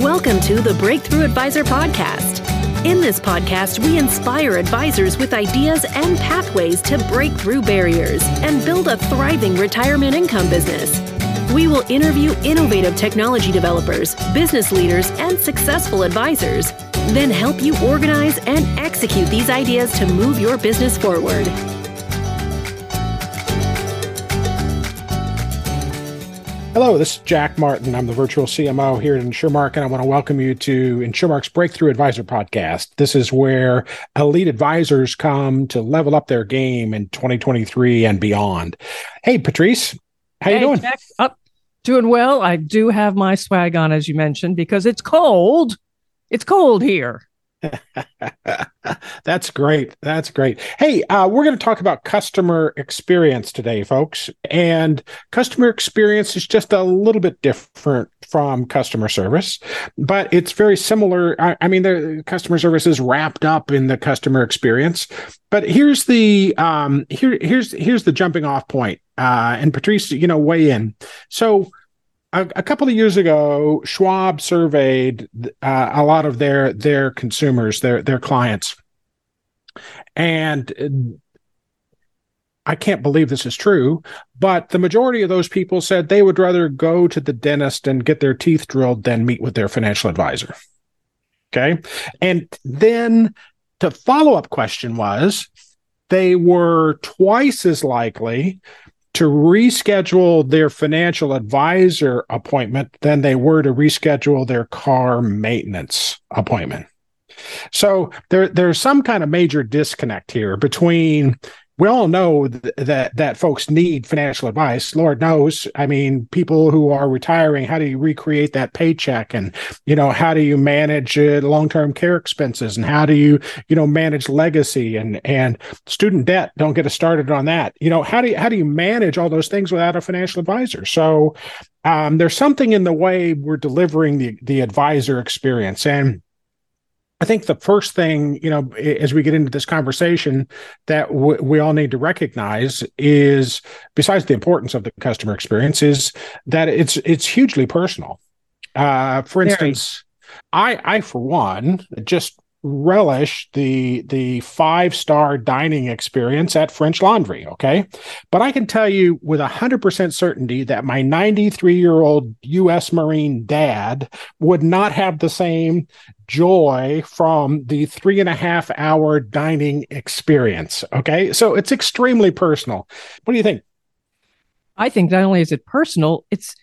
Welcome to the Breakthrough Advisor Podcast. In this podcast, we inspire advisors with ideas and pathways to break through barriers and build a thriving retirement income business. We will interview innovative technology developers, business leaders, and successful advisors, then help you organize and execute these ideas to move your business forward. Hello, this is Jack Martin. I'm the virtual CMO here at InsurMark, and I want to welcome you to InsurMark's Breakthrough Advisor podcast. This is where elite advisors come to level up their game in 2023 and beyond. Hey, Patrice, how hey, you doing? Jack, up, doing well. I do have my swag on, as you mentioned, because it's cold. It's cold here. That's great. That's great. Hey, uh, we're going to talk about customer experience today, folks. And customer experience is just a little bit different from customer service, but it's very similar. I, I mean, the customer service is wrapped up in the customer experience. But here's the um, here here's here's the jumping off point. Uh, and Patrice, you know, weigh in. So a, a, couple of years ago, Schwab surveyed uh, a lot of their their consumers, their their clients, and I can't believe this is true, but the majority of those people said they would rather go to the dentist and get their teeth drilled than meet with their financial advisor. Okay, and then the follow up question was they were twice as likely to reschedule their financial advisor appointment than they were to reschedule their car maintenance appointment. So there, there's some kind of major disconnect here between we all know th- that that folks need financial advice. Lord knows i mean people who are retiring how do you recreate that paycheck? And you know how do you manage uh, long-term care expenses? And how do you you know manage legacy? And and student debt don't get us started on that. You know how do you how do you manage all those things without a financial advisor? So um, there's something in the way we're delivering the the advisor experience. And I think the first thing, you know, as we get into this conversation that w- we all need to recognize is, besides the importance of the customer experience, is that it's it's hugely personal. Uh, for instance. I I for one just relish the the five star dining experience at French Laundry. Okay, but I can tell you with a hundred percent certainty that my 93 year old U.S. Marine dad would not have the same joy from the three and a half hour dining experience. Okay, so it's extremely personal. What do you think? I think not only is it personal, it's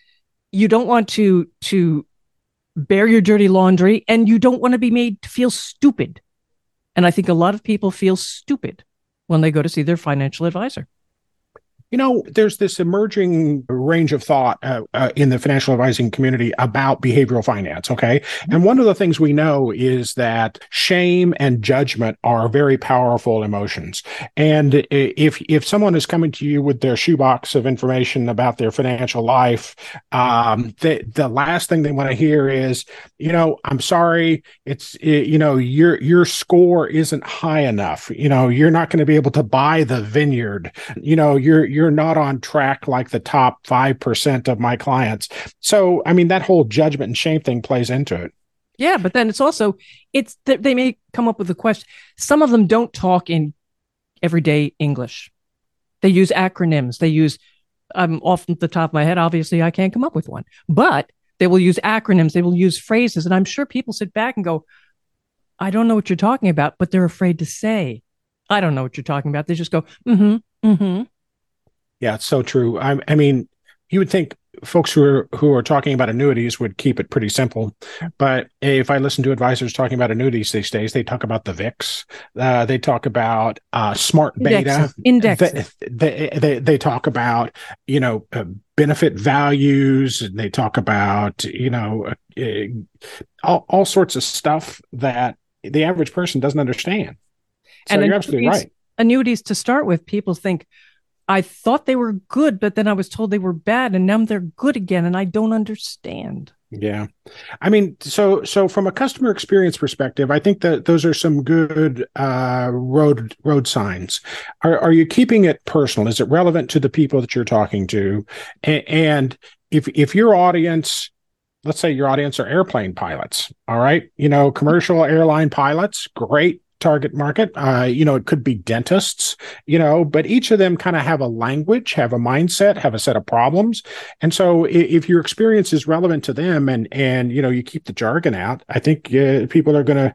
you don't want to to bear your dirty laundry and you don't want to be made to feel stupid. And I think a lot of people feel stupid when they go to see their financial advisor. You know, there's this emerging range of thought uh, uh, in the financial advising community about behavioral finance. Okay. And one of the things we know is that shame and judgment are very powerful emotions. And if, if someone is coming to you with their shoebox of information about their financial life, um, the, the last thing they want to hear is, you know, I'm sorry. It's, you know, your, your score isn't high enough. You know, you're not going to be able to buy the vineyard. You know, you're, you're you're not on track like the top 5% of my clients. So, I mean, that whole judgment and shame thing plays into it. Yeah, but then it's also it's they may come up with a question. Some of them don't talk in everyday English. They use acronyms. They use I'm off the top of my head. Obviously, I can't come up with one, but they will use acronyms. They will use phrases, and I'm sure people sit back and go, "I don't know what you're talking about," but they're afraid to say, "I don't know what you're talking about." They just go, "Mm-hmm, mm-hmm." Yeah, it's so true. I, I mean, you would think folks who are who are talking about annuities would keep it pretty simple, but if I listen to advisors talking about annuities these days, they talk about the VIX, uh, they talk about uh, smart beta, index. They, they, they, they talk about you know uh, benefit values, and they talk about you know uh, all, all sorts of stuff that the average person doesn't understand. So and you're absolutely right. Annuities to start with, people think I thought they were good, but then I was told they were bad, and now they're good again, and I don't understand. Yeah, I mean, so so from a customer experience perspective, I think that those are some good uh, road road signs. Are are you keeping it personal? Is it relevant to the people that you're talking to? and if if your audience let's say your audience are airplane pilots. All right. You know, commercial airline pilots, great target market. Uh, you know, it could be dentists, you know, but each of them kind of have a language, have a mindset, have a set of problems. And so if your experience is relevant to them and, and, you know, you keep the jargon out, I think uh, people are going to,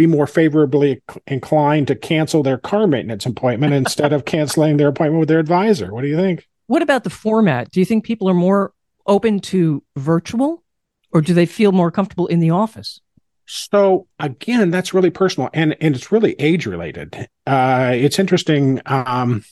be more favorably inclined to cancel their car maintenance appointment instead of canceling their appointment with their advisor. What do you think? What about the format? Do you think people are more open to virtual or do they feel more comfortable in the office? So again, that's really personal and, and it's really age related. Uh, it's interesting. Um,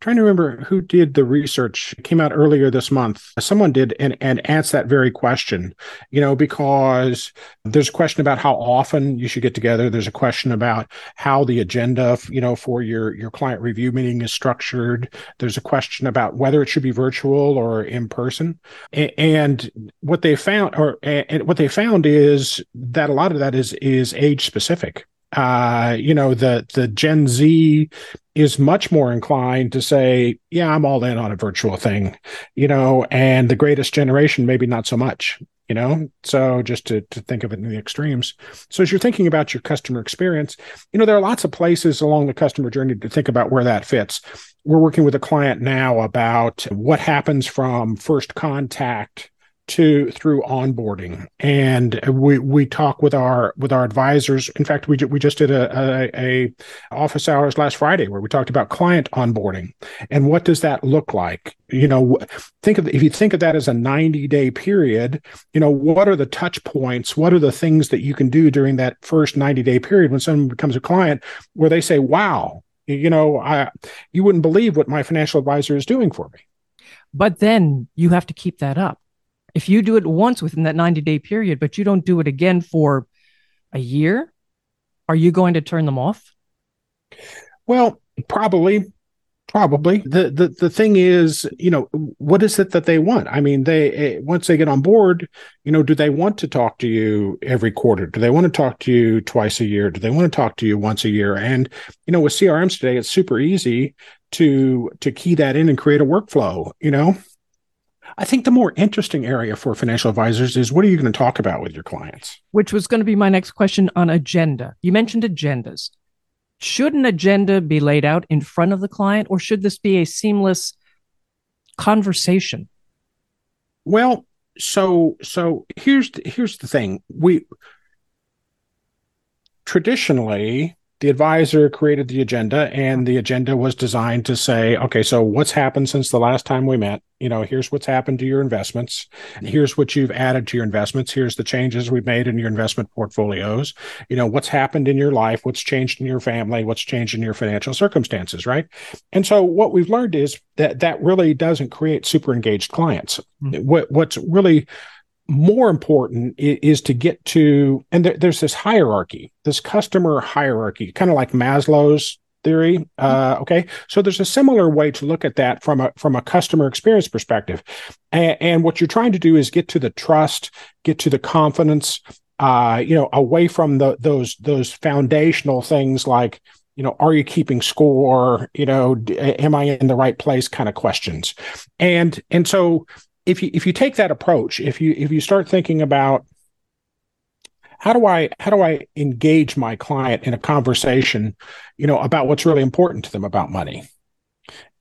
trying to remember who did the research. It came out earlier this month. Someone did and, and asked that very question you know because there's a question about how often you should get together. There's a question about how the agenda you know for your your client review meeting is structured. There's a question about whether it should be virtual or in person. And what they found or and what they found is that a lot of that is is age specific uh, you know, the the Gen Z is much more inclined to say, "Yeah, I'm all in on a virtual thing," you know, and the greatest generation maybe not so much, you know. So just to to think of it in the extremes. So as you're thinking about your customer experience, you know, there are lots of places along the customer journey to think about where that fits. We're working with a client now about what happens from first contact to through onboarding. And we we talk with our with our advisors. In fact we, we just did a, a, a office hours last friday where we talked about client onboarding. And what does that look like? You know think of if you think of that as a 90 day period you know what are the touch points? What are the things that you can do during that first 90 day period when someone becomes a client where they say wow you know i you wouldn't believe what my financial advisor is doing for me. But then you have to keep that up if you do it once within that 90 day period, but you don't do it again for a year, are you going to turn them off? Well, probably. Probably the, the the thing is, you know, what is it that they want? I mean, they eh, once they get on board, you know, do they want to talk to you every quarter? Do they want to talk to you twice a year? Do they want to talk to you once a year? And you know, with CRMs today, it's super easy to to key that in and create a workflow. You know, I think the more interesting area for financial advisors is what are you going to talk about with your clients? Which was going to be my next question on agenda. You mentioned agendas. Should an agenda be laid out in front of the client or should this be a seamless conversation? Well, so so here's here's the thing. We traditionally the advisor created the agenda and the agenda was designed to say okay so what's happened since the last time we met? You know here's what's happened to your investments. Here's what you've added to your investments. Here's the changes we've made in your investment portfolios. You know what's happened in your life? What's changed in your family? What's changed in your financial circumstances right? And so what we've learned is that that really doesn't create super engaged clients. Mm-hmm. what what's really more important is to get to, and there, there's this hierarchy, this customer hierarchy, kind of like Maslow's theory. Uh, okay, so there's a similar way to look at that from a from a customer experience perspective, and, and what you're trying to do is get to the trust, get to the confidence, uh, you know, away from the those those foundational things like you know, are you keeping score? You know, am I in the right place? Kind of questions, and and so if you if you take that approach, if you if you start thinking about how do I how do I engage my client in a conversation, you know, about what's really important to them about money,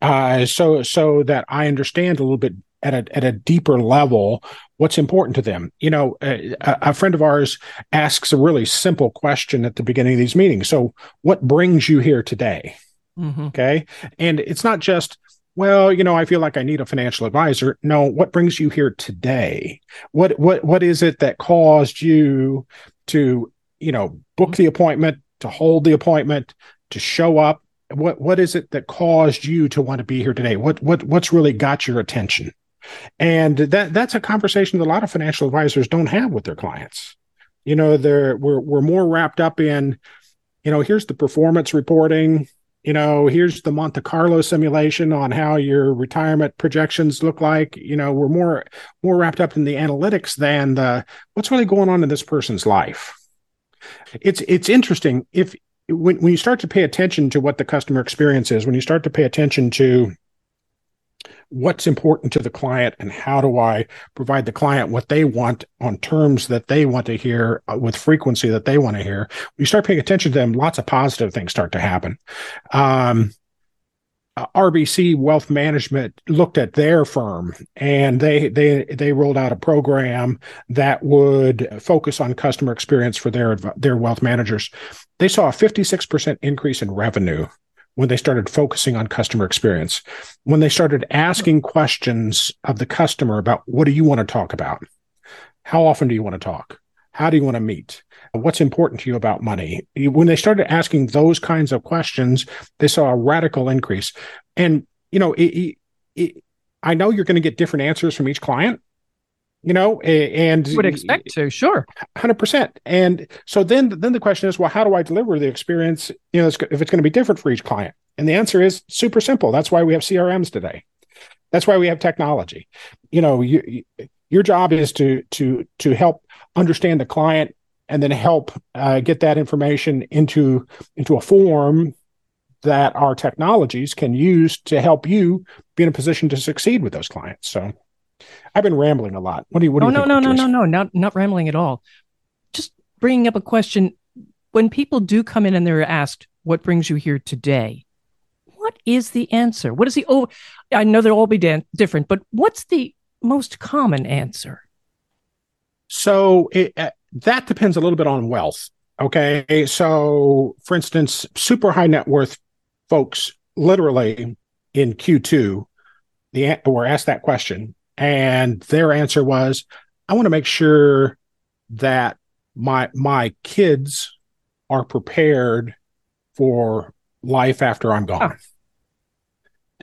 uh, so so that I understand a little bit at a at a deeper level what's important to them. You know, a, a, friend of ours asks a really simple question at the beginning of these meetings. So, what brings you here today? Mm-hmm. Okay, and it's not just well, you know, I feel like I need a financial advisor. No, what brings you here today? What what what is it that caused you to, you know, book mm-hmm. the appointment, to hold the appointment, to show up? What what is it that caused you to want to be here today? What what what's really got your attention? And that that's a conversation that a lot of financial advisors don't have with their clients. You know, they're we're we're more wrapped up in, you know, here's the performance reporting, you know, here's the Monte Carlo simulation on how your retirement projections look like. You know, we're more more wrapped up in the analytics than the what's really going on in this person's life. It's it's interesting if when when you start to pay attention to what the customer experience is, when you start to pay attention to what's important to the client and how do I provide the client what they want on terms that they want to hear uh, with frequency that they want to hear. When you start paying attention to them, lots of positive things start to happen. Um, uh, RBC Wealth Management looked at their firm and they they they rolled out a program that would focus on customer experience for their their wealth managers. They saw a 56% increase in revenue when they started focusing on customer experience. When they started asking questions of the customer about what do you want to talk about? How often do you want to talk? How do you want to meet? What's important to you about money? When they started asking those kinds of questions, they saw a radical increase. And, you know, it, it, I know you're going to get different answers from each client, you know, and you would expect to, sure. 100%. And so then, then the question is, well, how do I deliver the experience, you know, if it's going to be different for each client? And the answer is super simple. That's why we have CRMs today. That's why we have technology. You know, you, your job is to to to help understand the client and then help uh, get that information into into a form that our technologies can use to help you be in a position to succeed with those clients. So I've been rambling a lot. What do you what do oh, you? No, no, no, no, no, not not rambling at all. Just bringing up a question. When people do come in and they're asked, what brings you here today? What is the answer? What is the oh I know they'll all be dan- different, but what's the most common answer? So it, uh, that depends a little bit on wealth. Okay. So, for instance, super high net worth folks literally in Q2 the, were asked that question, and their answer was, I want to make sure that my my kids are prepared for life after I'm gone.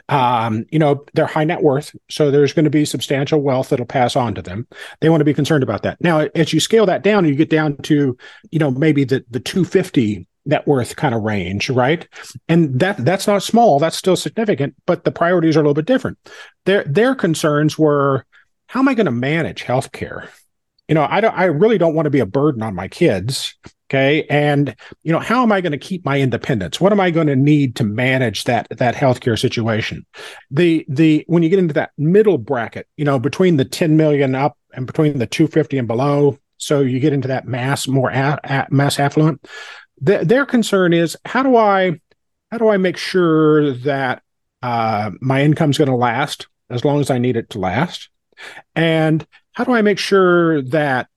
Oh um, you know, they're high net worth, so there's going to be substantial wealth that'll pass on to them. They want to be concerned about that. Now, as you scale that down, you get down to, you know, maybe the the 250 net worth kind of range, right? And that that's not small, that's still significant, but the priorities are a little bit different. Their their concerns were, how am I going to manage healthcare? You know, I don't I really don't want to be a burden on my kids. Okay. And, you know, how am I going to keep my independence? What am I going to need to manage that, that healthcare situation? The, the, when you get into that middle bracket, you know, between the 10 million up and between the 250 and below, so you get into that mass, more a, a, mass affluent, the, their concern is how do I, how do I make sure that uh, my income's going to last as long as I need it to last? And how do I make sure that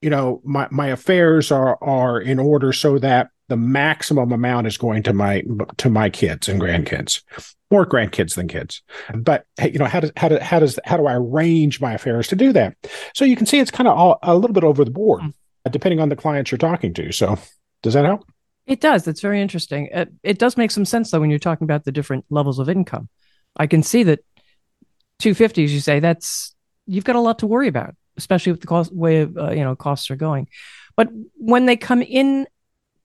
you know my my affairs are are in order so that the maximum amount is going to my to my kids and grandkids more grandkids than kids but you know how does how, do, how does how do i arrange my affairs to do that so you can see it's kind of all, a little bit over the board mm. depending on the clients you're talking to so does that help it does that's very interesting it, it does make some sense though when you're talking about the different levels of income i can see that 250s you say that's you've got a lot to worry about especially with the cost way of uh, you know costs are going. But when they come in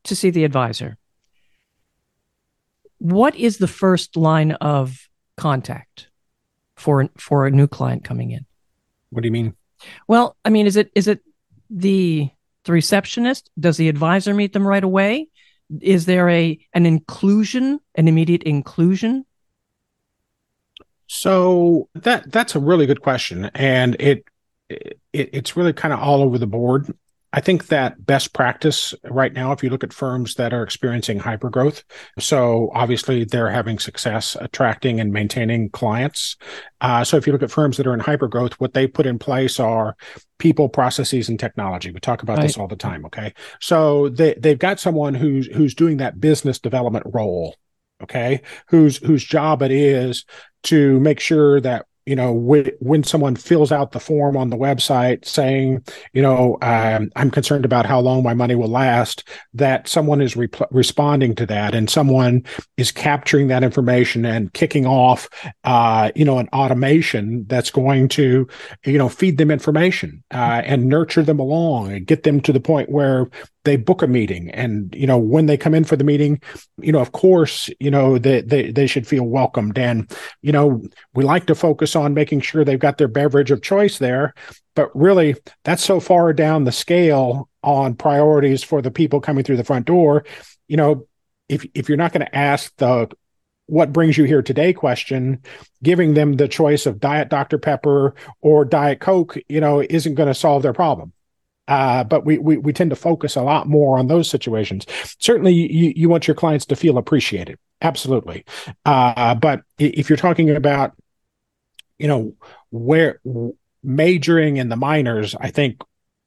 to see the advisor, what is the first line of contact for for a new client coming in? What do you mean? Well, I mean, is it is it the the receptionist? Does the advisor meet them right away? Is there a an inclusion, an immediate inclusion? So that that's a really good question, and it it, it's really kind of all over the board. I think that best practice right now, if you look at firms that are experiencing hypergrowth, so obviously they're having success attracting and maintaining clients. Uh, so if you look at firms that are in hypergrowth, what they put in place are people, processes, and technology. We talk about right. this all the time. Okay, so they they've got someone who's who's doing that business development role. Okay, whose whose job it is to make sure that you know when, when someone fills out the form on the website saying you know um, i'm concerned about how long my money will last that someone is re- responding to that and someone is capturing that information and kicking off uh, you know an automation that's going to you know feed them information uh, and nurture them along and get them to the point where they book a meeting and you know when they come in for the meeting you know of course you know they, they they should feel welcomed and you know we like to focus on making sure they've got their beverage of choice there but really that's so far down the scale on priorities for the people coming through the front door you know if if you're not going to ask the what brings you here today question, giving them the choice of diet Dr. Pepper or diet Coke, you know, isn't going to solve their problem. Uh, but we, we we tend to focus a lot more on those situations. Certainly, you, you want your clients to feel appreciated, absolutely. Uh, but if you're talking about, you know, where majoring in the minors, I think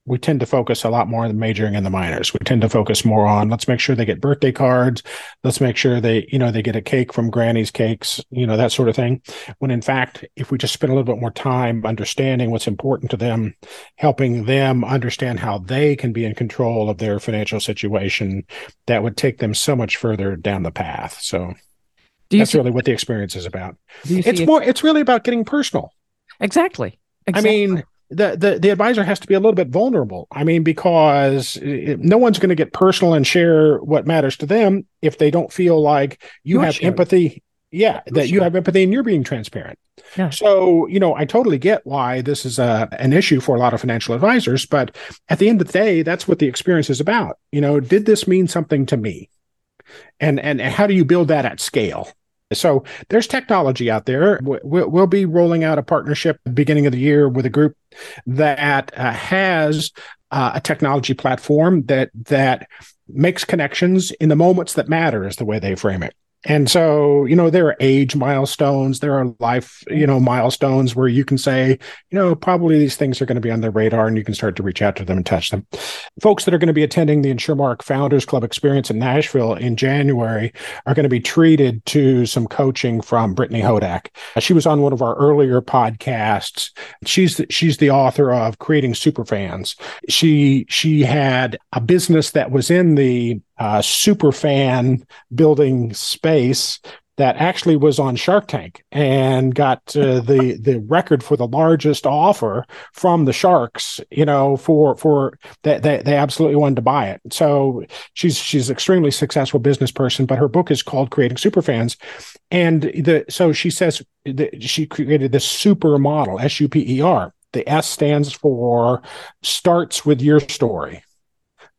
we tend to focus a lot more on the majoring in the minors. We tend to focus more on let's make sure they get birthday cards, let's make sure they, you know, they get a cake from Granny's Cakes, you know, that sort of thing. When in fact, if we just spend a little bit more time understanding what's important to them, helping them understand how they can be in control of their financial situation, that would take them so much further down the path. So that's see, really what the experience is about. It's more, it's really about getting personal. Exactly. Exactly. I mean, the, the the advisor has to be a little bit vulnerable. I mean, because it, no one's going to get personal and share what matters to them if they don't feel like you have empathy. Yeah, that you have empathy and you're being transparent. Yeah. So, you know, I totally get why this is a, an issue for a lot of financial advisors, but at the end of the day, that's what the experience is about. You know, did this mean something to me? And and how do you build that at scale? So there's technology out there. We'll be rolling out a partnership beginning of the year with a group that uh, has uh, a technology platform that that makes connections in the moments that matter is the way they frame it. And so, you know, there are age milestones, there are life, you know, milestones where you can say, you know, probably these things are going to be on their radar and you can start to reach out to them and touch them. Folks that are going to be attending the InsurMark Founders Club experience in Nashville in January are going to be treated to some coaching from Brittany Hodak. She was on one of our earlier podcasts. She's the, she's the author of Creating Superfans. She she had a business that was in the uh, super fan building space that actually was on Shark Tank and got uh, the the record for the largest offer from the sharks. You know, for for that they, they absolutely wanted to buy it. So she's she's extremely successful business person, but her book is called Creating Superfans, and the so she says that she created this super model S U P E R. The S stands for starts with your story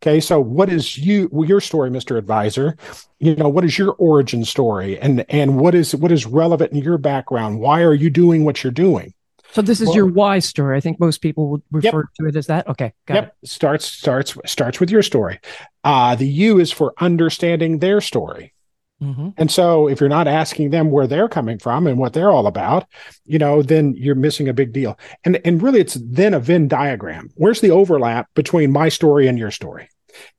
Okay, so what is you your story, Mr. Advisor? You know, what is your origin story, and and what is what is relevant in your background? Why are you doing what you're doing? So this is well, your why story. I think most people would refer yep. to it as that. Okay, got yep. It. Starts starts starts with your story. Uh, the U is for understanding their story. Mm-hmm. And so if you're not asking them where they're coming from and what they're all about, you know, then you're missing a big deal. And and really it's then a Venn diagram. Where's the overlap between my story and your story?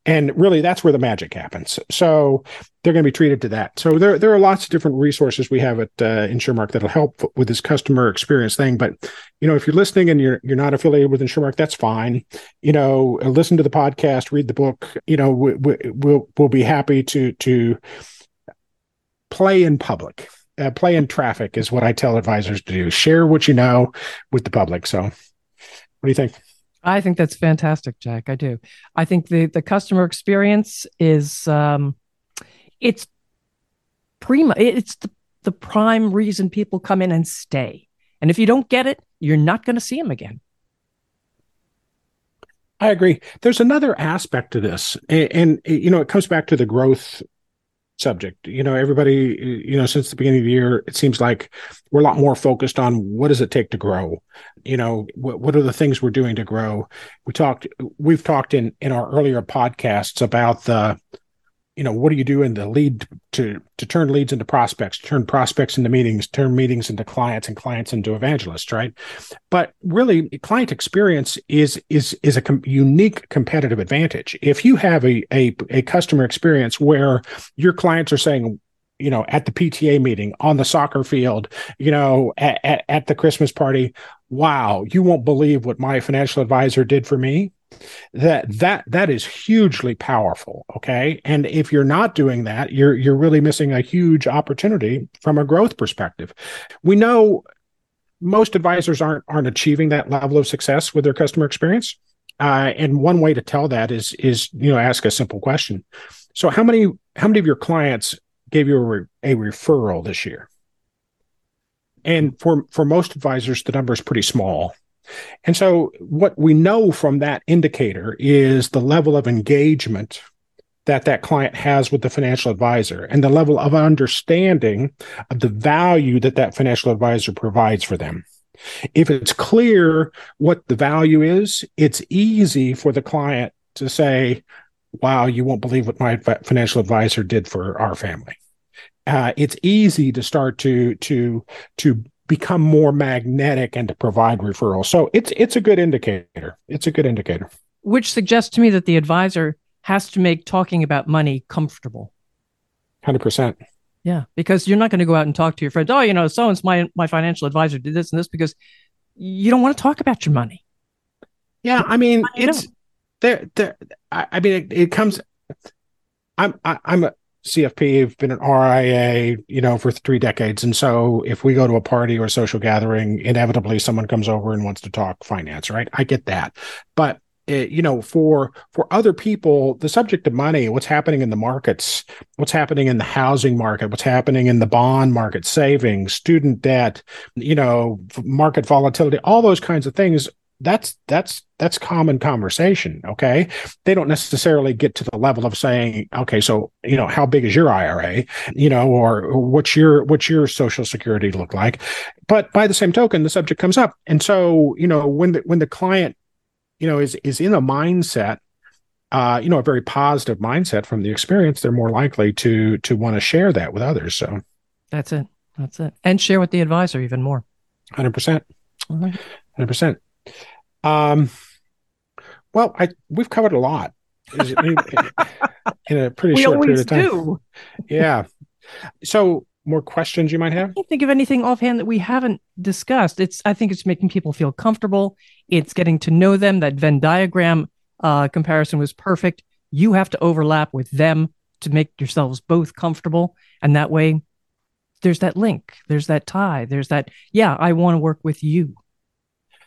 And really, that's where the magic happens. So they're going to be treated to that. So there, there are lots of different resources we have at uh, InsurMark that'll help with this customer experience thing. But you know, if you're listening and you're you're not affiliated with InsurMark, that's fine. You know, listen to the podcast, read the book. You know, we, we, we'll we'll be happy to to play in public. Uh, play in traffic is what I tell advisors to do. Share what you know with the public. So, what do you think? I think that's fantastic, Jack. I do. I think the the customer experience is um, it's prima. It's the the prime reason people come in and stay. And if you don't get it, you're not going to see them again. I agree. There's another aspect to this, and, and, you know, it comes back to the growth subject. You know, everybody, you know, since the beginning of the year, it seems like we're a lot more focused on what does it take to grow. You know, what, what are the things we're doing to grow? We talked, we've talked in in our earlier podcasts about the you know what do you do in the lead to to turn leads into prospects turn prospects into meetings turn meetings into clients and clients into evangelists right? But really client experience is is is a com- unique competitive advantage. If you have a, a a customer experience where your clients are saying you know at the pta meeting on the soccer field you know at, at, at the christmas party wow you won't believe what my financial advisor did for me that that that is hugely powerful okay? And if you're not doing that you're you're really missing a huge opportunity from a growth perspective. We know most advisors aren't aren't achieving that level of success with their customer experience. Uh, and one way to tell that is is you know ask a simple question. So how many how many of your clients gave you a, re- a referral this year? And for for most advisors the number is pretty small and so, what we know from that indicator is the level of engagement that that client has with the financial advisor and the level of understanding of the value that that financial advisor provides for them. If it's clear what the value is, it's easy for the client to say, wow, you won't believe what my financial advisor did for our family. Uh, it's easy to start to to to become more magnetic and to provide referrals. So it's it's a good indicator. It's a good indicator. Which suggests to me that the advisor has to make talking about money comfortable. Hundred percent. Yeah, because you're not going to go out and talk to your friends. Oh, you know, so and my my financial advisor did this and this because you don't want to talk about your money. Yeah, I mean, it's there. There, I, I mean, it, it comes. I'm I, I'm a CFP. I've been an RIA, you know, for three decades, and so if we go to a party or a social gathering, inevitably someone comes over and wants to talk finance, right? I get that, but it, you know for for other people the subject of money what's happening in the markets what's happening in the housing market what's happening in the bond market savings student debt you know market volatility all those kinds of things that's that's that's common conversation okay? They don't necessarily get to the level of saying okay so you know how big is your ira you know or what's your what's your social security look like? But by the same token the subject comes up. And so you know when the when the client you know is is in a mindset uh, you know a very positive mindset from the experience they're more likely to to want to share that with others so. That's it. That's it. And share with the advisor even more. 100% 100%. Um, well, I we've covered a lot in, in a pretty we short period of time. Do. Yeah. So more questions you might have? I can't think of anything offhand that we haven't discussed. It's I think it's making people feel comfortable. It's getting to know them. That Venn diagram uh, comparison was perfect. You have to overlap with them to make yourselves both comfortable, and that way, there's that link. There's that tie. There's that. Yeah, I want to work with you.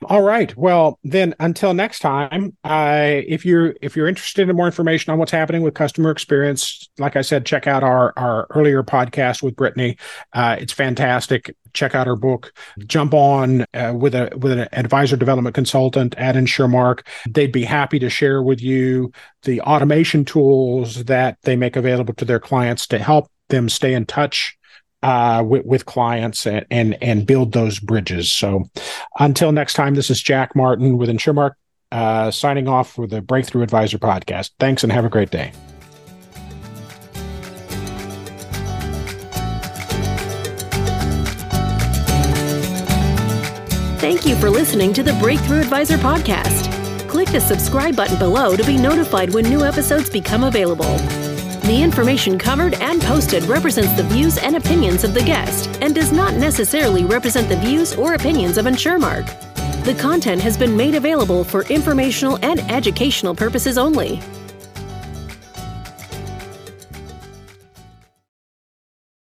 All right. Well, then until next time, uh, if you're if you're interested in more information on what's happening with customer experience, like I said, check out our our earlier podcast with Brittany. Uh, it's fantastic. Check out her book. Jump on uh, with a with an advisor development consultant at InsurMark. They'd be happy to share with you the automation tools that they make available to their clients to help them stay in touch uh, with, with clients and, and, and build those bridges. So until next time, this is Jack Martin with InsurMark uh, signing off for the Breakthrough Advisor podcast. Thanks and have a great day. Thank you for listening to the Breakthrough Advisor podcast. Click the subscribe button below to be notified when new episodes become available. The information covered and posted represents the views and opinions of the guest and does not necessarily represent the views or opinions of InsurMark. The content has been made available for informational and educational purposes only.